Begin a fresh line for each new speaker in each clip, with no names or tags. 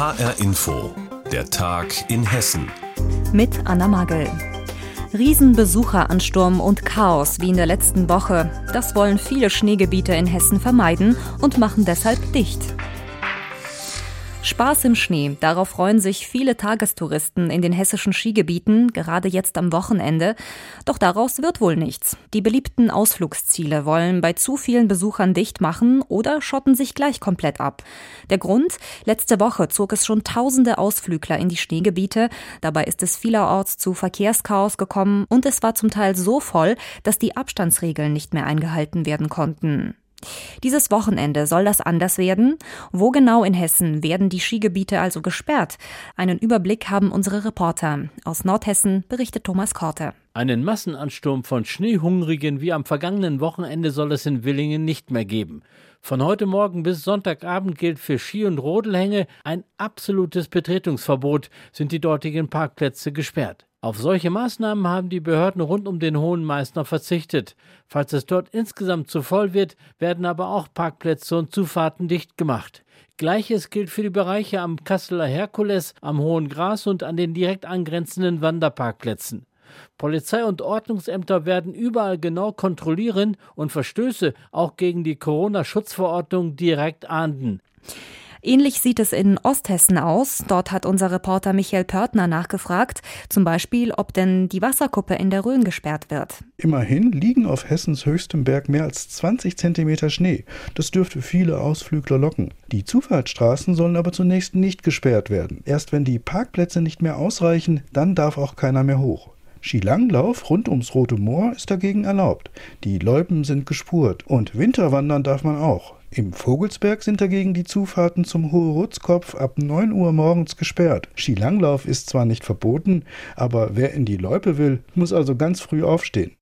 HR Info, der Tag in Hessen.
Mit Anna Magel. Riesenbesucheransturm und Chaos wie in der letzten Woche. Das wollen viele Schneegebiete in Hessen vermeiden und machen deshalb dicht. Spaß im Schnee. Darauf freuen sich viele Tagestouristen in den hessischen Skigebieten, gerade jetzt am Wochenende. Doch daraus wird wohl nichts. Die beliebten Ausflugsziele wollen bei zu vielen Besuchern dicht machen oder schotten sich gleich komplett ab. Der Grund? Letzte Woche zog es schon tausende Ausflügler in die Schneegebiete. Dabei ist es vielerorts zu Verkehrschaos gekommen und es war zum Teil so voll, dass die Abstandsregeln nicht mehr eingehalten werden konnten. Dieses Wochenende soll das anders werden. Wo genau in Hessen werden die Skigebiete also gesperrt? Einen Überblick haben unsere Reporter. Aus Nordhessen berichtet Thomas Korte.
Einen Massenansturm von Schneehungrigen wie am vergangenen Wochenende soll es in Willingen nicht mehr geben. Von heute Morgen bis Sonntagabend gilt für Ski- und Rodelhänge ein absolutes Betretungsverbot, sind die dortigen Parkplätze gesperrt. Auf solche Maßnahmen haben die Behörden rund um den Hohen Meißner verzichtet. Falls es dort insgesamt zu voll wird, werden aber auch Parkplätze und Zufahrten dicht gemacht. Gleiches gilt für die Bereiche am Kasseler Herkules, am Hohen Gras und an den direkt angrenzenden Wanderparkplätzen. Polizei und Ordnungsämter werden überall genau kontrollieren und Verstöße auch gegen die Corona-Schutzverordnung direkt ahnden.
Ähnlich sieht es in Osthessen aus. Dort hat unser Reporter Michael Pörtner nachgefragt, zum Beispiel, ob denn die Wasserkuppe in der Rhön gesperrt wird.
Immerhin liegen auf Hessens höchstem Berg mehr als 20 Zentimeter Schnee. Das dürfte viele Ausflügler locken. Die Zufahrtsstraßen sollen aber zunächst nicht gesperrt werden. Erst wenn die Parkplätze nicht mehr ausreichen, dann darf auch keiner mehr hoch. Skilanglauf rund ums Rote Moor ist dagegen erlaubt. Die Loipen sind gespurt und Winterwandern darf man auch. Im Vogelsberg sind dagegen die Zufahrten zum Hohe-Rutzkopf ab 9 Uhr morgens gesperrt. Skilanglauf ist zwar nicht verboten, aber wer in die Loipe will, muss also ganz früh aufstehen.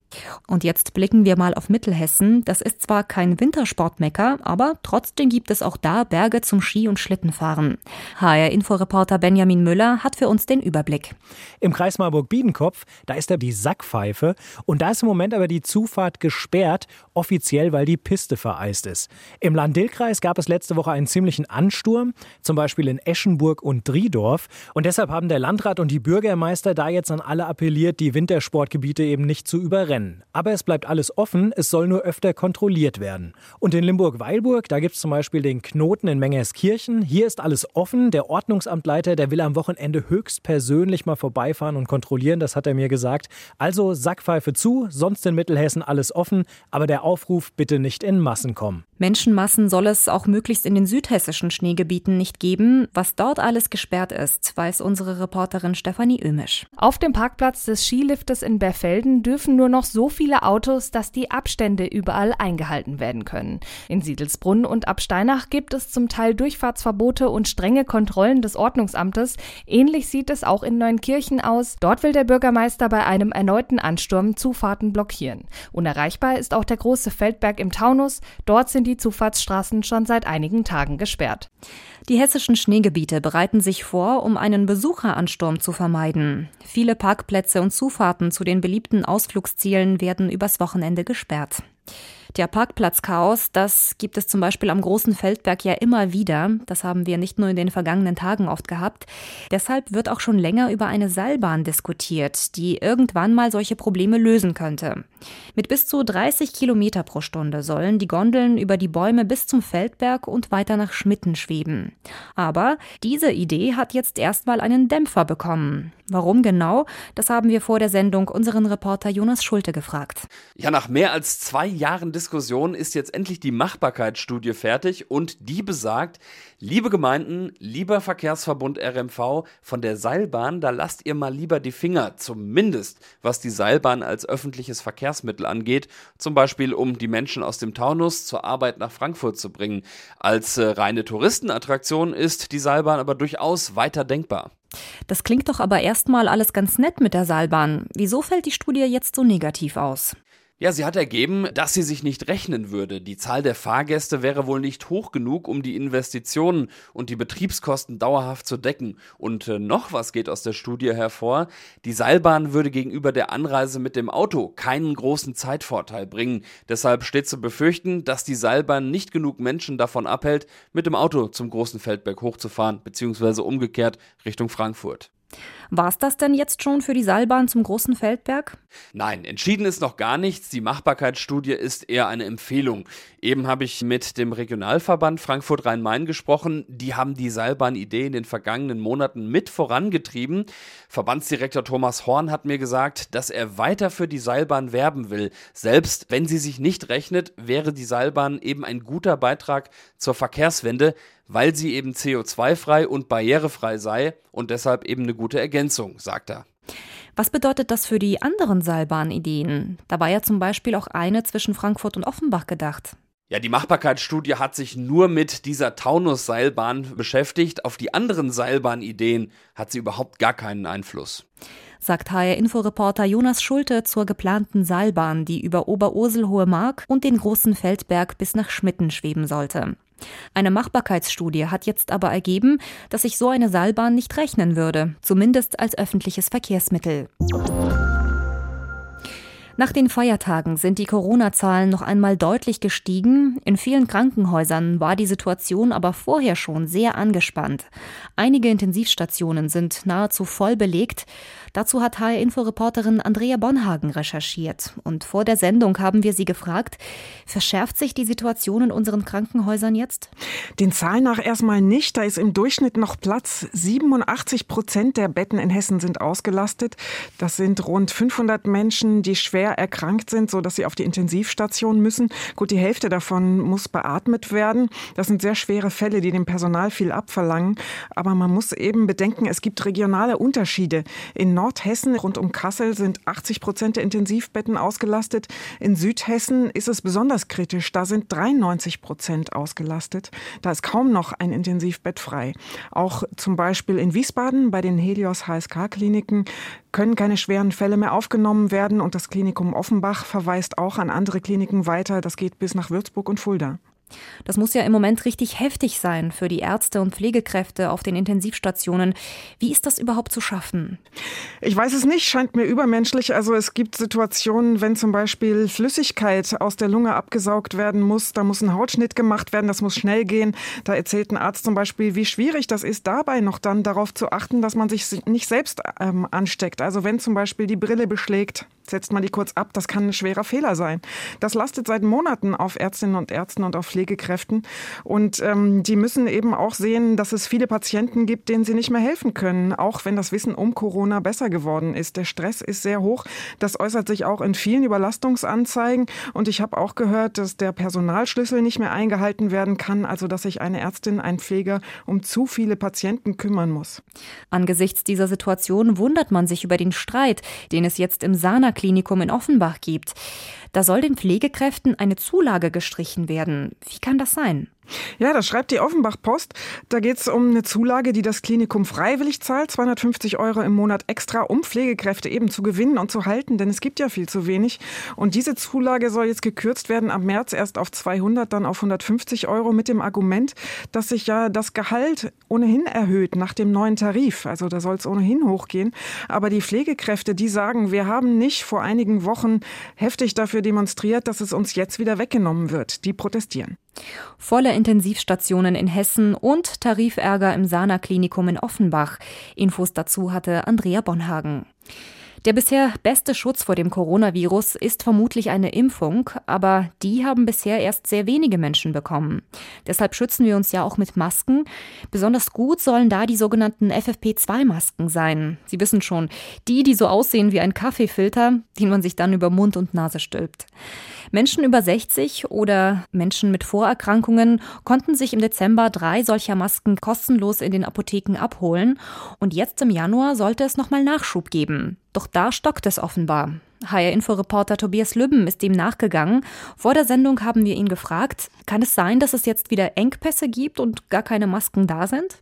Und jetzt blicken wir mal auf Mittelhessen. Das ist zwar kein Wintersportmecker, aber trotzdem gibt es auch da Berge zum Ski- und Schlittenfahren. HR-Inforeporter Benjamin Müller hat für uns den Überblick.
Im Kreis Marburg-Biedenkopf, da ist da die Sackpfeife und da ist im Moment aber die Zufahrt gesperrt, offiziell, weil die Piste vereist ist. Im Land-Dill-Kreis gab es letzte Woche einen ziemlichen Ansturm, zum Beispiel in Eschenburg und Driedorf. Und deshalb haben der Landrat und die Bürgermeister da jetzt an alle appelliert, die Wintersportgebiete eben nicht zu überrennen trennen. Aber es bleibt alles offen, es soll nur öfter kontrolliert werden. Und in Limburg-Weilburg, da gibt es zum Beispiel den Knoten in Mengerskirchen. Hier ist alles offen. Der Ordnungsamtleiter, der will am Wochenende höchstpersönlich mal vorbeifahren und kontrollieren, das hat er mir gesagt. Also Sackpfeife zu, sonst in Mittelhessen alles offen, aber der Aufruf bitte nicht in Massen kommen.
Menschenmassen soll es auch möglichst in den südhessischen Schneegebieten nicht geben. Was dort alles gesperrt ist, weiß unsere Reporterin Stefanie Ömisch.
Auf dem Parkplatz des Skiliftes in Berfelden dürfen nur noch so viele Autos, dass die Abstände überall eingehalten werden können. In Siedelsbrunn und Absteinach gibt es zum Teil Durchfahrtsverbote und strenge Kontrollen des Ordnungsamtes. Ähnlich sieht es auch in Neunkirchen aus. Dort will der Bürgermeister bei einem erneuten Ansturm Zufahrten blockieren. Unerreichbar ist auch der große Feldberg im Taunus. Dort sind die Zufahrtsstraßen schon seit einigen Tagen gesperrt.
Die hessischen Schneegebiete bereiten sich vor, um einen Besucheransturm zu vermeiden. Viele Parkplätze und Zufahrten zu den beliebten Ausflugszielen werden übers Wochenende gesperrt. Der Parkplatzchaos, das gibt es zum Beispiel am großen Feldberg ja immer wieder. Das haben wir nicht nur in den vergangenen Tagen oft gehabt. Deshalb wird auch schon länger über eine Seilbahn diskutiert, die irgendwann mal solche Probleme lösen könnte. Mit bis zu 30 Kilometer pro Stunde sollen die Gondeln über die Bäume bis zum Feldberg und weiter nach Schmitten schweben. Aber diese Idee hat jetzt erstmal einen Dämpfer bekommen. Warum genau? Das haben wir vor der Sendung unseren Reporter Jonas Schulte gefragt.
Ja, nach mehr als zwei Jahren Diskussion ist jetzt endlich die Machbarkeitsstudie fertig und die besagt, liebe Gemeinden, lieber Verkehrsverbund RMV, von der Seilbahn, da lasst ihr mal lieber die Finger, zumindest was die Seilbahn als öffentliches Verkehrsmittel angeht, zum Beispiel um die Menschen aus dem Taunus zur Arbeit nach Frankfurt zu bringen. Als äh, reine Touristenattraktion ist die Seilbahn aber durchaus weiter denkbar.
Das klingt doch aber erstmal alles ganz nett mit der Seilbahn. Wieso fällt die Studie jetzt so negativ aus?
Ja, sie hat ergeben, dass sie sich nicht rechnen würde. Die Zahl der Fahrgäste wäre wohl nicht hoch genug, um die Investitionen und die Betriebskosten dauerhaft zu decken. Und äh, noch was geht aus der Studie hervor. Die Seilbahn würde gegenüber der Anreise mit dem Auto keinen großen Zeitvorteil bringen. Deshalb steht zu befürchten, dass die Seilbahn nicht genug Menschen davon abhält, mit dem Auto zum großen Feldberg hochzufahren, beziehungsweise umgekehrt Richtung Frankfurt.
War es das denn jetzt schon für die Seilbahn zum großen Feldberg?
Nein, entschieden ist noch gar nichts. Die Machbarkeitsstudie ist eher eine Empfehlung. Eben habe ich mit dem Regionalverband Frankfurt Rhein-Main gesprochen. Die haben die Seilbahnidee in den vergangenen Monaten mit vorangetrieben. Verbandsdirektor Thomas Horn hat mir gesagt, dass er weiter für die Seilbahn werben will. Selbst wenn sie sich nicht rechnet, wäre die Seilbahn eben ein guter Beitrag zur Verkehrswende weil sie eben CO2-frei und barrierefrei sei und deshalb eben eine gute Ergänzung, sagt er.
Was bedeutet das für die anderen Seilbahnideen? Da war ja zum Beispiel auch eine zwischen Frankfurt und Offenbach gedacht.
Ja, die Machbarkeitsstudie hat sich nur mit dieser Taunus-Seilbahn beschäftigt. Auf die anderen Seilbahnideen hat sie überhaupt gar keinen Einfluss.
Sagt HR-Inforeporter Jonas Schulte zur geplanten Seilbahn, die über Oberursel-Hohe Mark und den großen Feldberg bis nach Schmitten schweben sollte. Eine Machbarkeitsstudie hat jetzt aber ergeben, dass sich so eine Seilbahn nicht rechnen würde, zumindest als öffentliches Verkehrsmittel. Nach den Feiertagen sind die Corona-Zahlen noch einmal deutlich gestiegen. In vielen Krankenhäusern war die Situation aber vorher schon sehr angespannt. Einige Intensivstationen sind nahezu voll belegt. Dazu hat HR-Info-Reporterin Andrea Bonhagen recherchiert. Und vor der Sendung haben wir sie gefragt, verschärft sich die Situation in unseren Krankenhäusern jetzt?
Den Zahlen nach erstmal nicht. Da ist im Durchschnitt noch Platz. 87 Prozent der Betten in Hessen sind ausgelastet. Das sind rund 500 Menschen, die schwer erkrankt sind, so dass sie auf die Intensivstation müssen. Gut, die Hälfte davon muss beatmet werden. Das sind sehr schwere Fälle, die dem Personal viel abverlangen. Aber man muss eben bedenken, es gibt regionale Unterschiede. In Nordhessen rund um Kassel sind 80 Prozent der Intensivbetten ausgelastet. In Südhessen ist es besonders kritisch. Da sind 93 Prozent ausgelastet. Da ist kaum noch ein Intensivbett frei. Auch zum Beispiel in Wiesbaden bei den Helios HSK-Kliniken können keine schweren Fälle mehr aufgenommen werden und das Klinikum Offenbach verweist auch an andere Kliniken weiter. Das geht bis nach Würzburg und Fulda.
Das muss ja im Moment richtig heftig sein für die Ärzte und Pflegekräfte auf den Intensivstationen. Wie ist das überhaupt zu schaffen?
Ich weiß es nicht, scheint mir übermenschlich. Also es gibt Situationen, wenn zum Beispiel Flüssigkeit aus der Lunge abgesaugt werden muss, da muss ein Hautschnitt gemacht werden, das muss schnell gehen. Da erzählt ein Arzt zum Beispiel, wie schwierig das ist, dabei noch dann darauf zu achten, dass man sich nicht selbst ähm, ansteckt. Also wenn zum Beispiel die Brille beschlägt, setzt man die kurz ab, das kann ein schwerer Fehler sein. Das lastet seit Monaten auf Ärztinnen und Ärzten und auf Pflegekräften. Und ähm, die müssen eben auch sehen, dass es viele Patienten gibt, denen sie nicht mehr helfen können, auch wenn das Wissen um Corona besser geworden ist. Der Stress ist sehr hoch. Das äußert sich auch in vielen Überlastungsanzeigen. Und ich habe auch gehört, dass der Personalschlüssel nicht mehr eingehalten werden kann, also dass sich eine Ärztin, ein Pfleger um zu viele Patienten kümmern muss.
Angesichts dieser Situation wundert man sich über den Streit, den es jetzt im Sana Klinikum in Offenbach gibt. Da soll den Pflegekräften eine Zulage gestrichen werden. Wie kann das sein?
Ja, das schreibt die Offenbach Post. Da geht es um eine Zulage, die das Klinikum freiwillig zahlt, 250 Euro im Monat extra, um Pflegekräfte eben zu gewinnen und zu halten, denn es gibt ja viel zu wenig. Und diese Zulage soll jetzt gekürzt werden am März erst auf 200, dann auf 150 Euro mit dem Argument, dass sich ja das Gehalt ohnehin erhöht nach dem neuen Tarif. Also da soll es ohnehin hochgehen. Aber die Pflegekräfte, die sagen, wir haben nicht vor einigen Wochen heftig dafür demonstriert, dass es uns jetzt wieder weggenommen wird. Die protestieren.
Volle Intensivstationen in Hessen und Tarifärger im Sana-Klinikum in Offenbach. Infos dazu hatte Andrea Bonhagen. Der bisher beste Schutz vor dem Coronavirus ist vermutlich eine Impfung, aber die haben bisher erst sehr wenige Menschen bekommen. Deshalb schützen wir uns ja auch mit Masken. Besonders gut sollen da die sogenannten FFP2-Masken sein. Sie wissen schon, die, die so aussehen wie ein Kaffeefilter, den man sich dann über Mund und Nase stülpt. Menschen über 60 oder Menschen mit Vorerkrankungen konnten sich im Dezember drei solcher Masken kostenlos in den Apotheken abholen und jetzt im Januar sollte es nochmal Nachschub geben. Doch da stockt es offenbar. HR-Info-Reporter Tobias Lübben ist dem nachgegangen. Vor der Sendung haben wir ihn gefragt, kann es sein, dass es jetzt wieder Engpässe gibt und gar keine Masken da sind?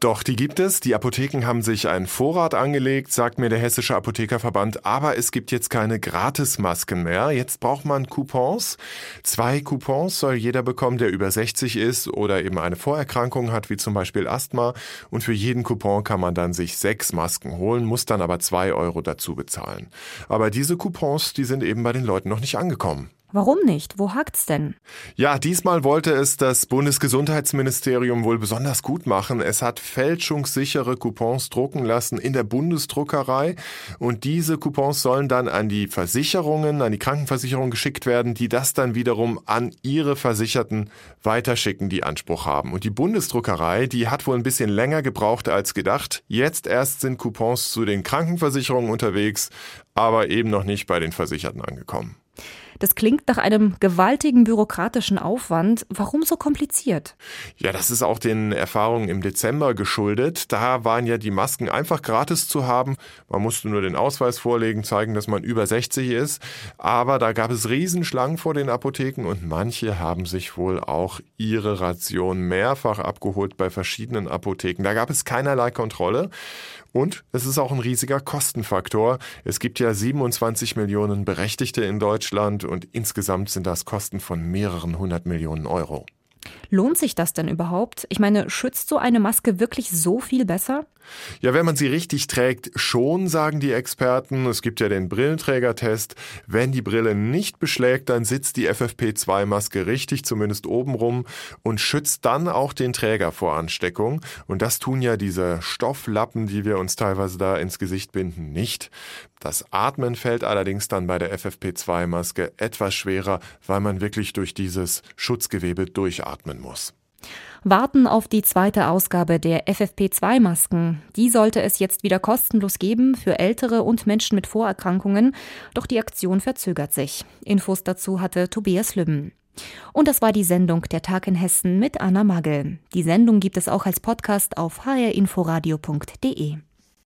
Doch, die gibt es. Die Apotheken haben sich einen Vorrat angelegt, sagt mir der Hessische Apothekerverband. Aber es gibt jetzt keine Gratismasken mehr. Jetzt braucht man Coupons. Zwei Coupons soll jeder bekommen, der über 60 ist oder eben eine Vorerkrankung hat, wie zum Beispiel Asthma. Und für jeden Coupon kann man dann sich sechs Masken holen, muss dann aber zwei Euro dazu bezahlen. Aber diese Coupons, die sind eben bei den Leuten noch nicht angekommen.
Warum nicht? Wo hakt's denn?
Ja, diesmal wollte es das Bundesgesundheitsministerium wohl besonders gut machen. Es hat fälschungssichere Coupons drucken lassen in der Bundesdruckerei und diese Coupons sollen dann an die Versicherungen, an die Krankenversicherung geschickt werden, die das dann wiederum an ihre Versicherten weiterschicken, die Anspruch haben. Und die Bundesdruckerei, die hat wohl ein bisschen länger gebraucht als gedacht. Jetzt erst sind Coupons zu den Krankenversicherungen unterwegs, aber eben noch nicht bei den Versicherten angekommen.
Das klingt nach einem gewaltigen bürokratischen Aufwand. Warum so kompliziert?
Ja, das ist auch den Erfahrungen im Dezember geschuldet. Da waren ja die Masken einfach gratis zu haben. Man musste nur den Ausweis vorlegen, zeigen, dass man über 60 ist. Aber da gab es Riesenschlangen vor den Apotheken und manche haben sich wohl auch ihre Ration mehrfach abgeholt bei verschiedenen Apotheken. Da gab es keinerlei Kontrolle. Und es ist auch ein riesiger Kostenfaktor. Es gibt ja 27 Millionen Berechtigte in Deutschland und insgesamt sind das Kosten von mehreren hundert Millionen Euro.
Lohnt sich das denn überhaupt? Ich meine, schützt so eine Maske wirklich so viel besser?
Ja, wenn man sie richtig trägt, schon, sagen die Experten. Es gibt ja den Brillenträgertest. Wenn die Brille nicht beschlägt, dann sitzt die FFP2-Maske richtig, zumindest obenrum, und schützt dann auch den Träger vor Ansteckung. Und das tun ja diese Stofflappen, die wir uns teilweise da ins Gesicht binden, nicht. Das Atmen fällt allerdings dann bei der FFP2-Maske etwas schwerer, weil man wirklich durch dieses Schutzgewebe durchatmen muss.
Warten auf die zweite Ausgabe der FFP2-Masken. Die sollte es jetzt wieder kostenlos geben für Ältere und Menschen mit Vorerkrankungen, doch die Aktion verzögert sich. Infos dazu hatte Tobias Lübben. Und das war die Sendung Der Tag in Hessen mit Anna Magel. Die Sendung gibt es auch als Podcast auf hrinforadio.de.